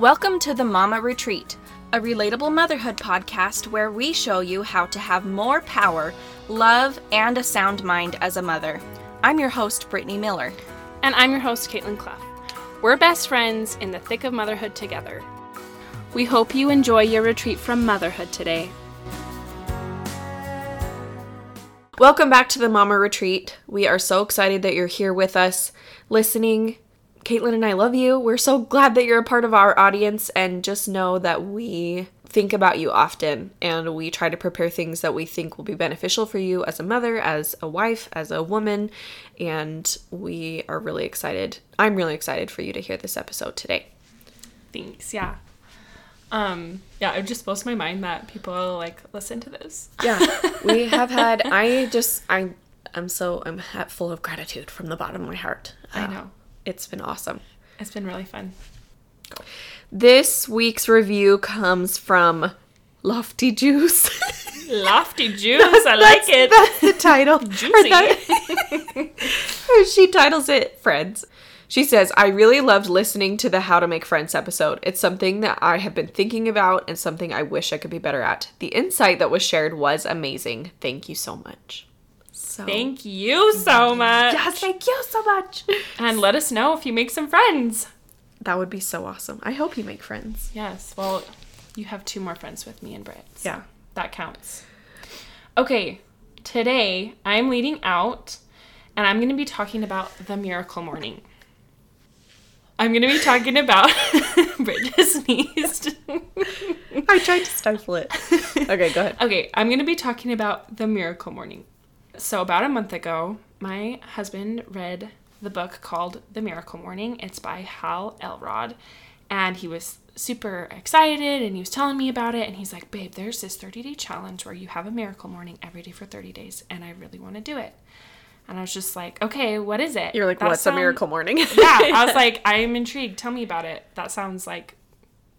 Welcome to the Mama Retreat, a relatable motherhood podcast where we show you how to have more power, love, and a sound mind as a mother. I'm your host, Brittany Miller. And I'm your host, Caitlin Clough. We're best friends in the thick of motherhood together. We hope you enjoy your retreat from motherhood today. Welcome back to the Mama Retreat. We are so excited that you're here with us, listening. Caitlin and I love you. We're so glad that you're a part of our audience, and just know that we think about you often and we try to prepare things that we think will be beneficial for you as a mother, as a wife, as a woman, and we are really excited. I'm really excited for you to hear this episode today. Thanks. Yeah. Um, yeah, it just blows my mind that people like listen to this. Yeah, we have had. I just I I'm so I'm full of gratitude from the bottom of my heart. I Uh, know. It's been awesome. It's been really fun. This week's review comes from Lofty Juice. Lofty juice. I like it. That's the title. Juicy. that- she titles it Friends. She says, I really loved listening to the How to Make Friends episode. It's something that I have been thinking about and something I wish I could be better at. The insight that was shared was amazing. Thank you so much. So Thank you so much. Yes, thank you so much. And let us know if you make some friends. That would be so awesome. I hope you make friends. Yes. Well, you have two more friends with me and Britt. so Yeah. That counts. Okay. Today I'm leading out and I'm going to be talking about the miracle morning. I'm going to be talking about Britt just sneezed. I tried to stifle it. Okay, go ahead. Okay, I'm going to be talking about the miracle morning. So, about a month ago, my husband read the book called The Miracle Morning. It's by Hal Elrod. And he was super excited and he was telling me about it. And he's like, Babe, there's this 30 day challenge where you have a miracle morning every day for 30 days. And I really want to do it. And I was just like, Okay, what is it? You're like, That what's sound- a miracle morning? Yeah, I was like, I am intrigued. Tell me about it. That sounds like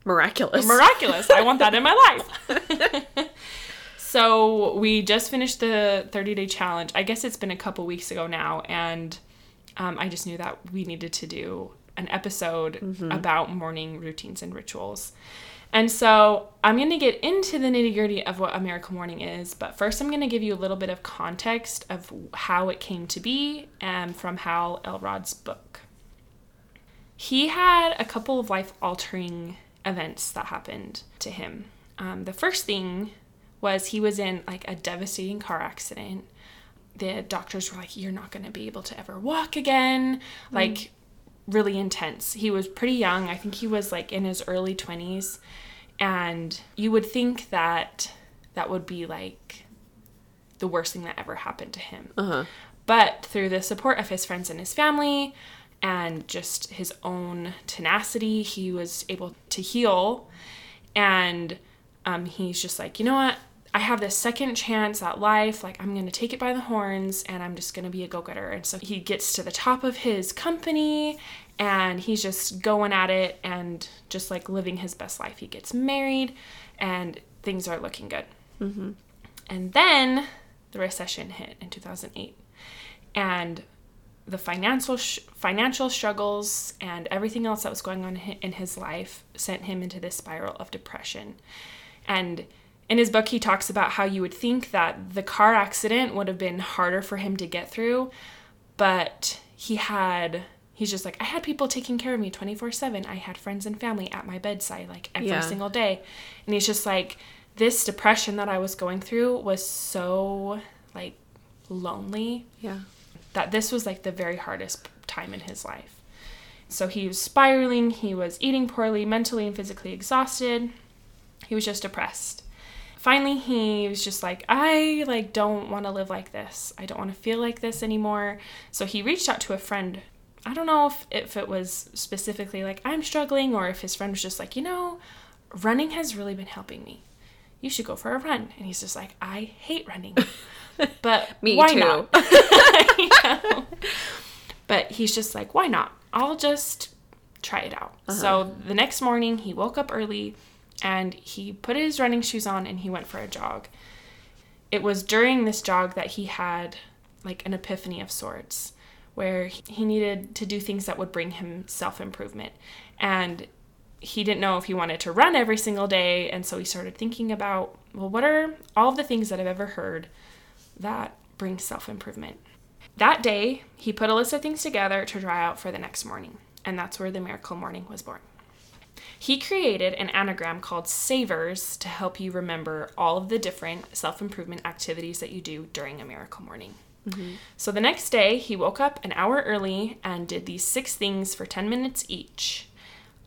Miraculous. miraculous. I want that in my life. so we just finished the 30 day challenge. I guess it's been a couple weeks ago now, and um, I just knew that we needed to do an episode about morning routines and rituals. And so I'm going to get into the nitty gritty of what a miracle morning is, but first I'm going to give you a little bit of context of how it came to be and from Hal Elrod's book he had a couple of life altering events that happened to him. Um, the first thing was he was in like a devastating car accident. The doctors were like, You're not going to be able to ever walk again. Like, really intense. He was pretty young. I think he was like in his early 20s. And you would think that that would be like the worst thing that ever happened to him. Uh-huh. But through the support of his friends and his family and just his own tenacity, he was able to heal. And um, he's just like, you know what? I have this second chance at life. Like, I'm going to take it by the horns and I'm just going to be a go getter. And so he gets to the top of his company and he's just going at it and just like living his best life. He gets married and things are looking good. Mm-hmm. And then the recession hit in 2008. And the financial sh- financial struggles and everything else that was going on in his life sent him into this spiral of depression. And in his book he talks about how you would think that the car accident would have been harder for him to get through, but he had he's just like I had people taking care of me 24/7. I had friends and family at my bedside like every Yeah. single day. And he's just like this depression that I was going through was so like lonely Yeah. that this was like the very hardest time in his life. So he was spiraling, he was eating poorly, mentally and physically exhausted. He was just depressed. Finally, he was just like, I like don't want to live like this. I don't want to feel like this anymore. So he reached out to a friend. I don't know if, if it was specifically like I'm struggling or if his friend was just like, you know, running has really been helping me. You should go for a run. And he's just like, I hate running. But Me why too. not? Know. But he's just like, why not? I'll just try it out. Uh-huh. So the next morning, he woke up early and he put his running shoes on and he went for a jog. It was during this jog that he had like an epiphany of sorts where he needed to do things that would bring him self improvement. And he didn't know if he wanted to run every single day. And so he started thinking about, well, what are all of the things that I've ever heard that bring self improvement? That day, he put a list of things together to try out for the next morning. And that's where the Miracle Morning was born. He created an anagram called SAVERS to help you remember all of the different self improvement activities that you do during a miracle morning. So the next day, he woke up an hour early and did these six things for 10 minutes each.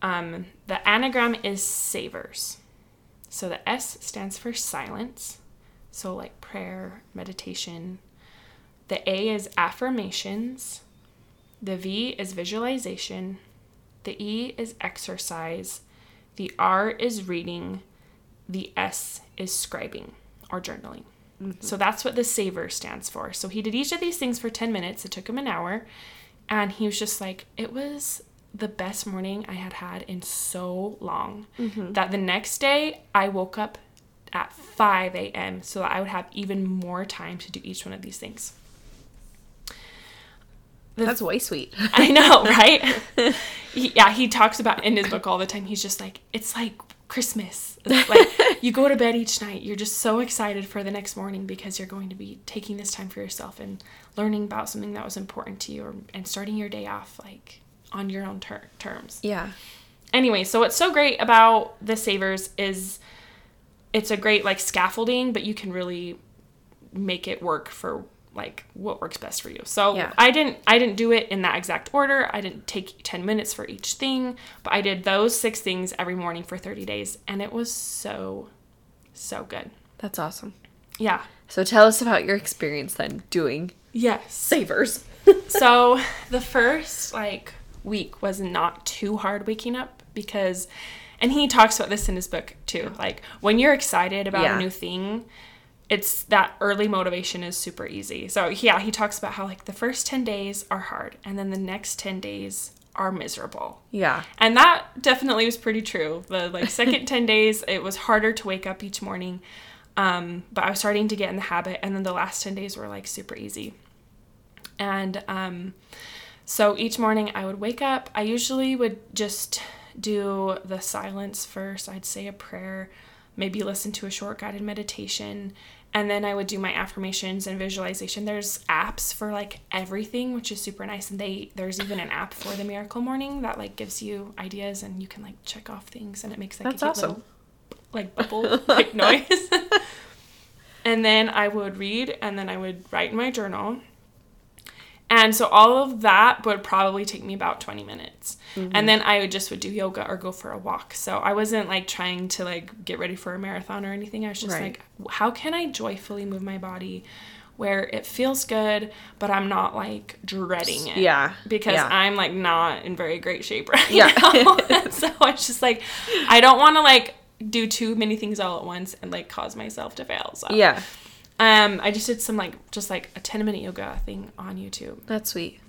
Um, the anagram is SAVERS. So the S stands for silence. So, like prayer, meditation. The A is affirmations. The V is visualization. The E is exercise. The R is reading. The S is scribing or journaling. Mm-hmm. So that's what the saver stands for. So he did each of these things for 10 minutes. It took him an hour. And he was just like, it was the best morning I had had in so long mm-hmm. that the next day I woke up at 5 a.m. so that I would have even more time to do each one of these things. That's way sweet. I know, right? he, yeah, he talks about in his book all the time. He's just like, it's like Christmas. It's like you go to bed each night, you're just so excited for the next morning because you're going to be taking this time for yourself and learning about something that was important to you or, and starting your day off like on your own ter- terms. Yeah. Anyway, so what's so great about the savers is it's a great like scaffolding, but you can really make it work for like what works best for you. So Yeah. I didn't I didn't do it in that exact order. I didn't take 10 minutes for each thing, but I did those six things every morning for 30 days and it was so so good. That's awesome. Yeah. So tell us about your experience then doing Yes. savers. so the first like week was not too hard waking up because and he talks about this in his book too like when you're excited about Yeah. a new thing it's that early motivation is super easy so yeah he talks about how like the first 10 days are hard and then the next 10 days are miserable yeah. and that definitely was pretty true. The like second 10 days, it was harder to wake up each morning. Um, but I was starting to get in the habit. And then the last 10 days were like super easy. And um, so each morning I would wake up. I usually would just do the silence first. I'd say a prayer, maybe listen to a short guided meditation. And then I would do my affirmations and visualization. There's apps for like everything, which is super nice. And they there's even an app for the Miracle Morning that like gives you ideas and you can like check off things and it makes like That's a awesome. little like bubble like noise. and then I would read and then I would write in my journal. And so all of that would probably take me about 20 minutes. And mm-hmm. then I would just would do yoga or go for a walk. So I wasn't like trying to like get ready for a marathon or anything. I was just Right. like how can I joyfully move my body where it feels good but I'm not like dreading it. Yeah. Because Yeah. I'm like not in very great shape right Yeah. now. so it's just like I don't want to like do too many things all at once and like cause myself to fail. So Yeah. Um, I just did some like just like a ten minute yoga thing on YouTube. That's sweet.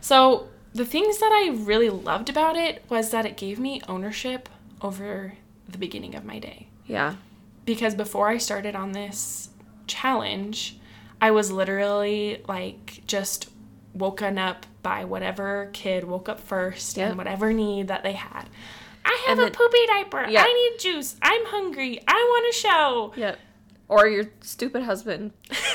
So the things that I really loved about it was that it gave me ownership over the beginning of my day. Yeah. Because before I started on this challenge, I was literally like just woken up by whatever kid woke up first Yep. and whatever need that they had. I have And a then- poopy diaper. Yeah. I need juice. I'm hungry. I want a show. Yep. Or your stupid husband.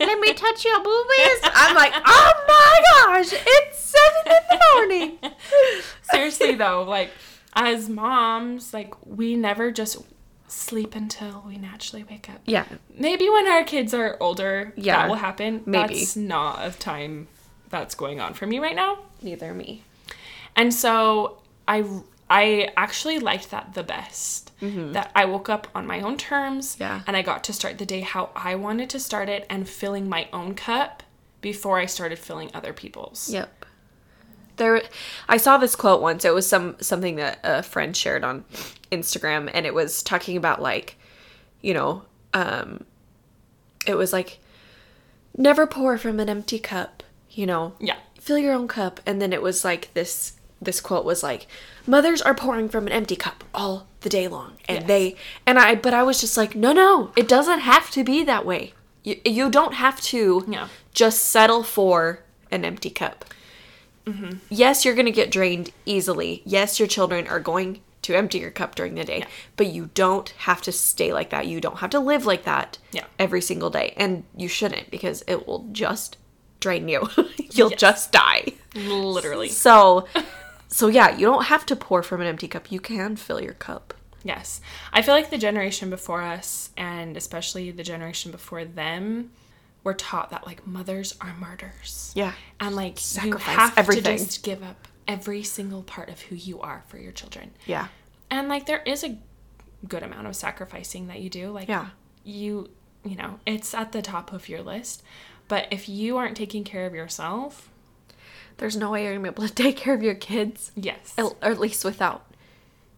Let me touch your boobies. I'm like, oh my gosh, it's seven in the morning. Seriously though, like as moms, like we never just sleep until we naturally wake up. Yeah. Maybe when our kids are older, Yeah, that will happen. maybe. That's not a time that's going on for me right now. Neither me. And so I I actually liked that the best. That I woke up on my own terms Yeah. and I got to start the day how I wanted to start it and filling my own cup before I started filling other people's. Yep. There, I saw this quote once. It was some something that a friend shared on Instagram, and it was talking about like, you know, um, it was like, never pour from an empty cup. You know, Yeah. fill your own cup. And then it was like this. This quote was like, mothers are pouring from an empty cup all the day long, and Yes. they and I. But I was just like, no, no, it doesn't have to be that way. You you don't have to just settle for an empty cup mm-hmm. Yes, you're going to get drained easily. Yes, your children are going to empty your cup during the day, Yeah. but you don't have to stay like that. You don't have to live like that Yeah. every single day. And you shouldn't because it will just drain you. You'll Yes. just die. Literally. So, so yeah, you don't have to pour from an empty cup. You can fill your cup. Yes. I feel like the generation before us, and especially the generation before them, were taught that like mothers are martyrs. Yeah. And like Sacrifice you have everything. to just give up every single part of who you are for your children. Yeah. And like there is a good amount of sacrificing that you do. Like Yeah. you you know, it's at the top of your list. But if you aren't taking care of yourself, There's no way you're to be able to take care of your kids. yes. Or at least without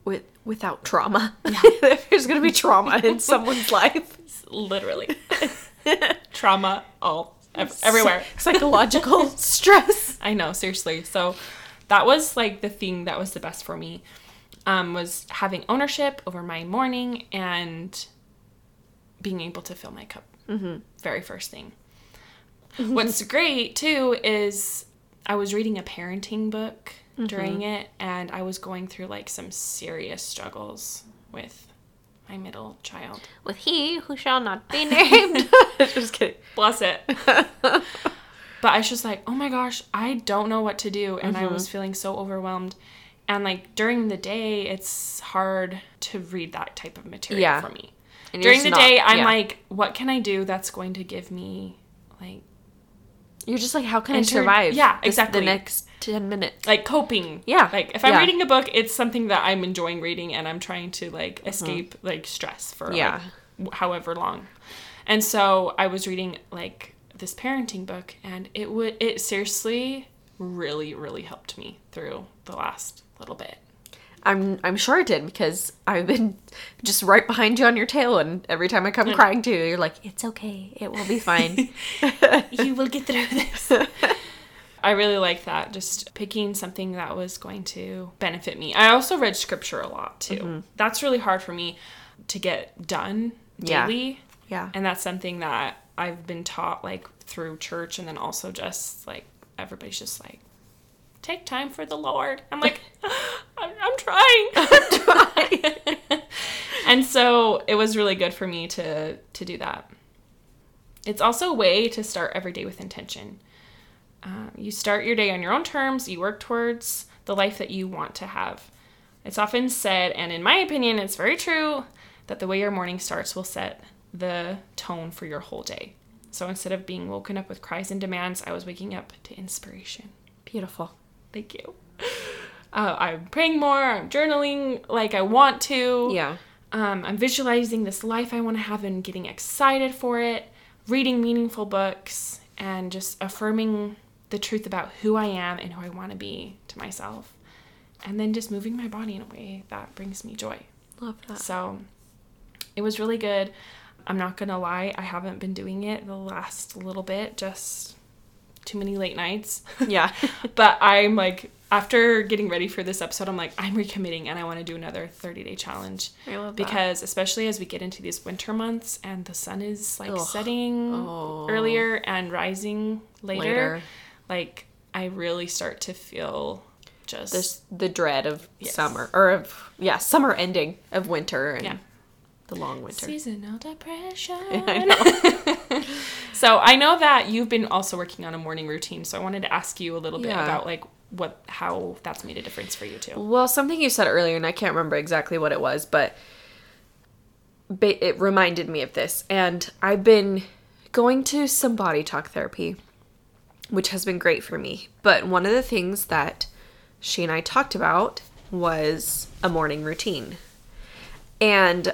with without trauma. if there's going to be trauma in someone's life. Literally. Trauma all ev- everywhere. Psychological stress. I know, seriously. So that was like the thing that was the best for me. Um, was having ownership over my morning and being able to fill my cup. Mm-hmm. Very first thing. What's great too is I was reading a parenting book mm-hmm. during it, and I was going through like some serious struggles with my middle child. With he who shall not be named. Just kidding. Bless it. but I was just like, oh my gosh, I don't know what to do. And I was mm-hmm. feeling so overwhelmed. And like during the day, it's hard to read that type of material Yeah. for me. And During the just day, I'm yeah. like, what can I do that's going to give me like You're just like, how can I survive? yeah, this- exactly. The next 10 minutes. like coping. Yeah, Like if I'm yeah. reading a book, it's something that I'm enjoying reading and I'm trying to like escape like stress for Mm-hmm. Yeah. like, however long. And so I was reading like this parenting book and it would it seriously really really helped me through the last little bit. I'm I'm sure it did because I've been just right behind you on your tail, and every time I come crying to you, you're like, "It's okay, it will be fine." you will get through this. I really like that. Just picking something that was going to benefit me. I also read scripture a lot too. Mm-hmm. That's really hard for me to get done Yeah. daily. yeah, And that's something that I've been taught like through church and then also just like everybody's just like take time for the Lord. I'm like I'm, I'm trying. I'm trying. and so it was really good for me to to do that. It's also a way to start every day with intention. Um, you start your day on your own terms. You work towards the life that you want to have. It's often said, and in my opinion, it's very true, that the way your morning starts will set the tone for your whole day. So instead of being woken up with cries and demands, I was waking up to inspiration. beautiful. Thank you. Uh, I'm praying more. I'm journaling like I want to. Yeah, Um, I'm visualizing this life I want to have and getting excited for it, reading meaningful books, and just affirming the truth about who I am and who I want to be to myself. And then just moving my body in a way that brings me joy. love that. So it was really good. I'm not going to lie, I haven't been doing it the last little bit, just too many late nights. Yeah, but I'm like, after getting ready for this episode, I'm like, I'm recommitting and I want to do another 30 day challenge. I love that. Because, especially as we get into these winter months and the sun is like Ugh. setting Oh. earlier and rising later, Later. like, I really start to feel just. there's the dread of Yes. summer or of yeah summer ending of winter and Yeah. the long winter. Seasonal depression. I know. so I know that you've been also working on a morning routine. So I wanted to ask you a little bit Yeah. about like what how that's made a difference for you too. Well, something you said earlier, and I can't remember exactly what it was, but it reminded me of this. And I've been going to some body talk therapy, which has been great for me. But one of the things that she and I talked about was a morning routine. And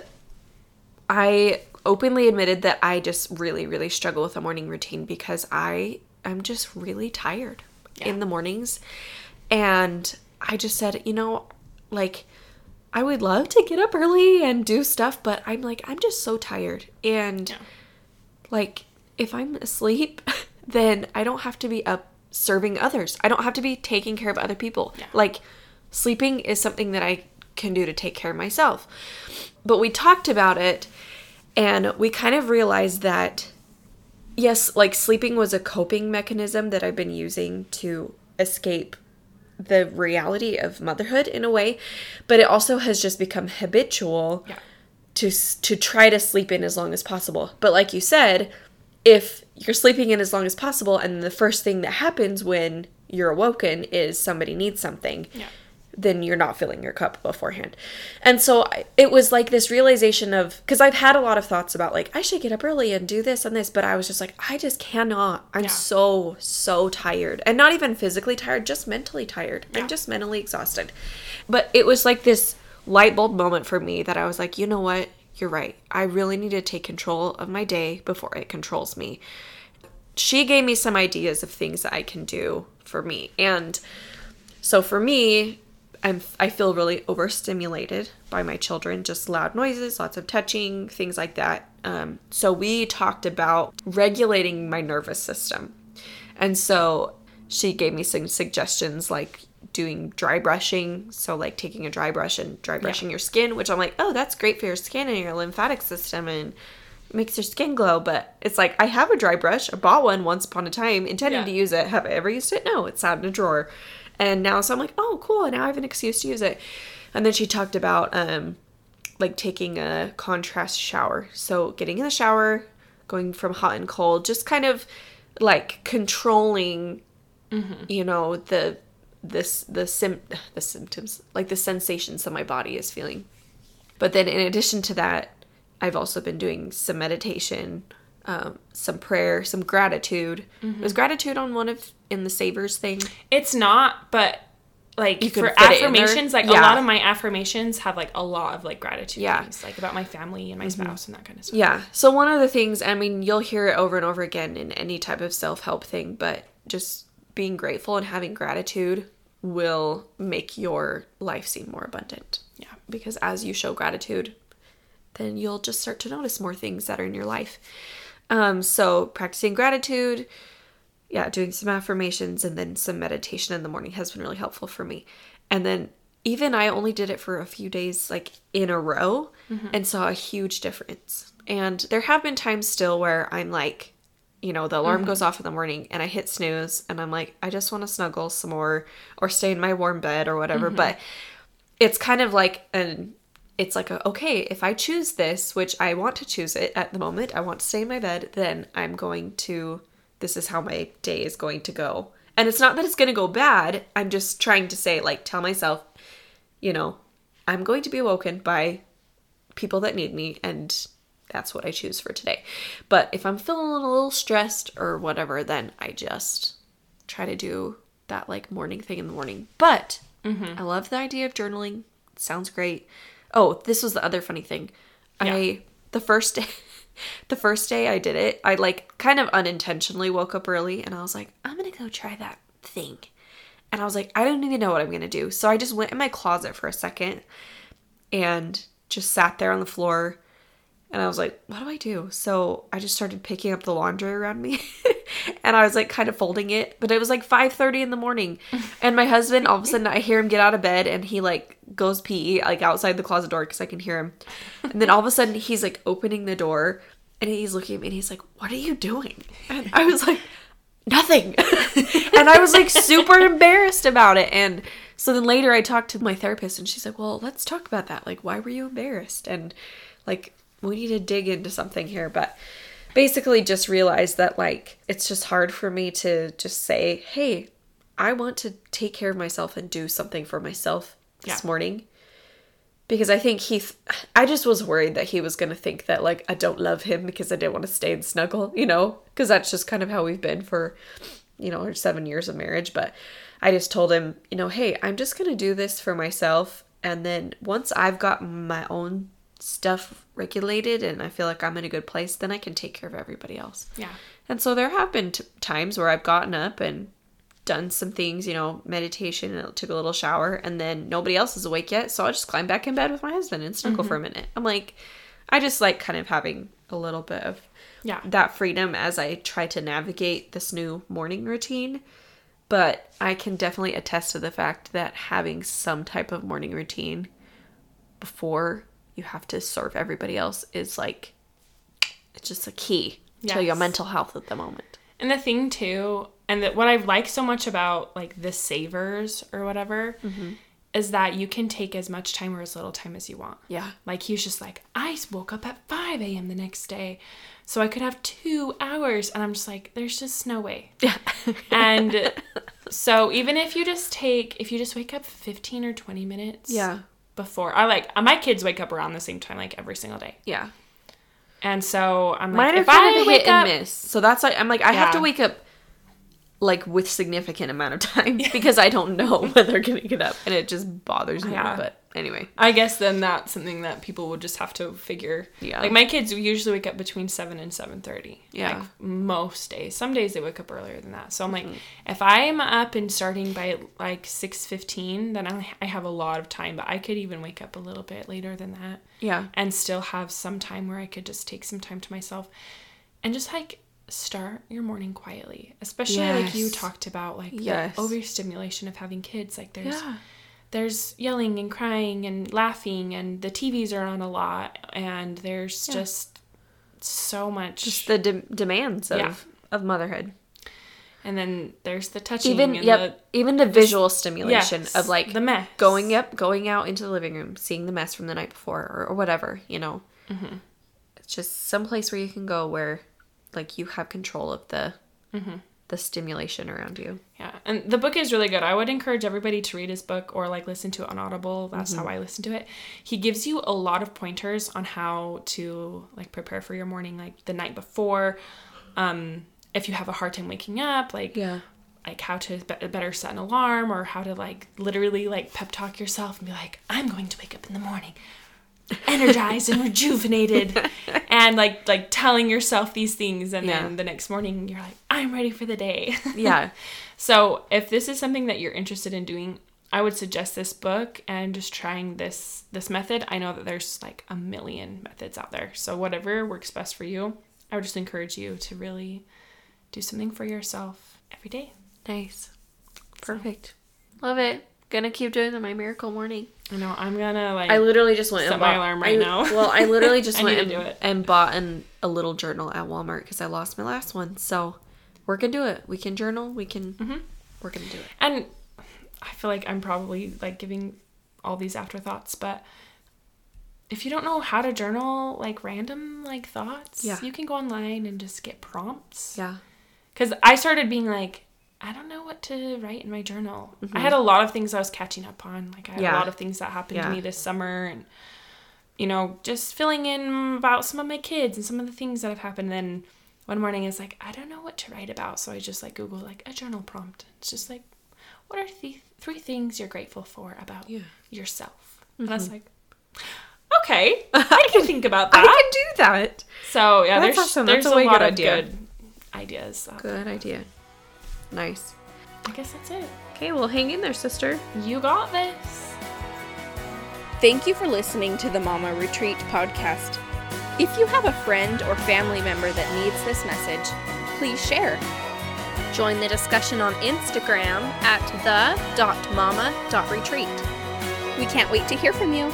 I openly admitted that I just really, really struggle with a morning routine because I am just really tired Yeah. in the mornings. And I just said, you know, like, I would love to get up early and do stuff, but I'm like, I'm just so tired. And Yeah. like, if I'm asleep, then I don't have to be up serving others. I don't have to be taking care of other people. Yeah. Like, sleeping is something that I can do to take care of myself. But we talked about it and we kind of realized that, yes, like sleeping was a coping mechanism that I've been using to escape the reality of motherhood in a way, but it also has just become habitual Yeah. to to try to sleep in as long as possible. But like you said, if you're sleeping in as long as possible and the first thing that happens when you're awoken is somebody needs something, Yeah. Then you're not filling your cup beforehand. And so I- it was like this realization of because I've had a lot of thoughts about like I should get up early and do this and this, but I was just like I just cannot. I'm Yeah. so so tired. And not even physically tired, just mentally tired. Yeah. I'm just mentally exhausted. But it was like this light bulb moment for me that I was like, "You know what? You're right. I really need to take control of my day before it controls me." She gave me some ideas of things that I can do for me. And so for me, I'm I feel really overstimulated by my children, just loud noises, lots of touching, things like that. Um, so we talked about regulating my nervous system, and so she gave me some suggestions like doing dry brushing, so like taking a dry brush and dry brushing your skin, which I'm like, oh, that's great for your skin and your lymphatic system and makes your skin glow. But it's like I have a dry brush, I bought one once upon a time, intending Yeah. to use it. Have I ever used it? No, it's sat in a drawer. And now so I'm like, oh cool, now I have an excuse to use it. And then she talked about um like taking a contrast shower. So getting in the shower, going from hot and cold, just kind of like controlling you know, the this the sim the symptoms, like the sensations that my body is feeling. But then in addition to that, I've also been doing some meditation, um, some prayer, some gratitude. Was gratitude on one of in the savers thing? It's not, but like You for fit it in there? affirmations, like a lot of my affirmations have like a lot of like gratitude Yeah. Mm-hmm. things, like about my family and my spouse and that kind of stuff. Yeah. So one of the things, I mean, you'll hear it over and over again in any type of self-help thing, but just being grateful and having gratitude will make your life seem more abundant. Yeah. Because as you show gratitude, then you'll just start to notice more things that are in your life. Um, so practicing gratitude, yeah, doing some affirmations and then some meditation in the morning has been really helpful for me. And then even I only did it for a few days like in a row mm-hmm. and saw a huge difference. And there have been times still where I'm like, you know, the alarm mm-hmm. goes off in the morning and I hit snooze and I'm like, I just want to snuggle some more or stay in my warm bed or whatever. Mm-hmm. But it's kind of like an it's like a, okay if i choose this which i want to choose it at the moment i want to stay in my bed then i'm going to this is how my day is going to go. And it's not that it's going to go bad i'm just trying to say like tell myself you know i'm going to be awoken by people that need me and that's what i choose for today. But if i'm feeling a little stressed or whatever then i just try to do that like morning thing in the morning. But mm-hmm. i love the idea of journaling. It sounds great oh this was the other funny thing. I the first day the first day i did it i like kind of unintentionally woke up early and i was like i'm gonna go try that thing. And i was like i don't even know what i'm gonna do. So i just went in my closet for a second and just sat there on the floor and I was like, what do I do? So I just started picking up the laundry around me and I was like kind of folding it, but it was like 5:30 in the morning. And my husband all of a sudden I hear him get out of bed and he like goes pee like outside the closet door cuz I can hear him. And then all of a sudden he's like opening the door and he's looking at me and he's like, "What are you doing?" And I was like, "Nothing." and I was like super embarrassed about it and so then later I talked to my therapist and she's like, "Well, let's talk about that. Like why were you embarrassed?" And like we need to dig into something here but basically just realized that like it's just hard for me to just say hey i want to take care of myself and do something for myself this Yeah. morning because i think he th- i just was worried that he was going to think that like i don't love him because i didn't want to stay and snuggle you know because that's just kind of how we've been for you know our seven years of marriage but i just told him you know hey i'm just going to do this for myself and then once i've got my own stuff regulated and I feel like I'm in a good place, then I can take care of everybody else. Yeah. And so there have been t- times where I've gotten up and done some things, you know, meditation and took a little shower, and then nobody else is awake yet, so I just climb back in bed with my husband and snuggle for mm-hmm. a minute. I'm like, I just like kind of having a little bit of Yeah. that freedom as I try to navigate this new morning routine. But I can definitely attest to the fact that having some type of morning routine before you have to serve everybody else is like it's just a key to your mental health at the moment. And the thing too, And that what I like so much about like the savers or whatever mm-hmm. is that you can take as much time or as little time as you want. Yeah. Like he was just like, I woke up at 5 a.m. the next day. So I could have two hours. And I'm just like, there's just no way. Yeah. And so even if you just take, if you just wake up 15 or 20 minutes yeah. Before, I like, uh, my kids wake up around the same time, like every single day. Yeah. And so I'm like, Mine if kind I of wake hit up, and miss. So that's like I'm like I have to wake up like with significant amount of time because I don't know when they're gonna get up and it just bothers me. Yeah. But anyway. I guess then that's something that people would just have to figure. Yeah. Like my kids usually wake up between seven and seven thirty. Yeah. Like most days. Some days they wake up earlier than that. So I'm Mm-hmm. like, if I'm up and starting by like six fifteen, then I I have a lot of time. But I could even wake up a little bit later than that Yeah. and still have some time where I could just take some time to myself and just like start your morning quietly. Especially like you talked about like Yes. the overstimulation of having kids. Like there's Yeah. There's yelling and crying and laughing and the TVs are on a lot and there's just so much Just the de- demands of Yeah. of motherhood. and then there's the touching Even yep, even the visual stimulation Yes, of like the mess. going up, going out into the living room, seeing the mess from the night before or, or whatever, you know. Mm-hmm. It's just some place where you can go where like you have control of the Mm-hmm. The stimulation around you. Yeah, and the book is really good. I would encourage everybody to read his book or like listen to it on Audible. That's how I listen to it. He gives you a lot of pointers on how to like prepare for your morning, like the night before. Um, if you have a hard time waking up, like Yeah. like how to be- better set an alarm or how to like literally like pep talk yourself and be like, I'm going to wake up in the morning energized and rejuvenated and like like telling yourself these things and Yeah. then the next morning you're like i'm ready for the day Yeah. so if this is something that you're interested in doing i would suggest this book and just trying this this method i know that there's like a million methods out there so whatever works best for you i would just encourage you to really do something for yourself every day Nice. Perfect. Love it. Gonna keep doing my miracle morning. i know i'm gonna like I literally just went Set and my alarm right I- now. Well, I literally just I went and, and bought an, a little journal at Walmart because I lost my last one. So we're gonna do it. We can journal. We can. Mm-hmm. We're gonna do it. and I feel like I'm probably like giving all these afterthoughts, but if you don't know how to journal like random like thoughts, Yeah. you can go online and just get prompts. Yeah. Because I started being like, I don't know what to write in my journal. I had a lot of things I was catching up on. Like I had Mm-hmm. Yeah. a lot of things that happened Yeah. to me this summer, and you know, just filling in about some of my kids and some of the things that have happened. Then one morning, it's like I don't know what to write about, so I just like Google like a journal prompt. It's just like, what are the three things you're grateful for about Yeah. yourself? And I was mm-hmm. like, okay, I can think about that. I can do that. So yeah, That's there's awesome. there's That's a a, lot good of idea. good ideas. out Good idea. Nice. I guess that's it. Okay, well, hang in there, sister. You got this. Thank you for listening to the Mama Retreat podcast. If you have a friend or family member that needs this message, please share. Join the discussion on Instagram at the.mama.retreat. We can't wait to hear from you.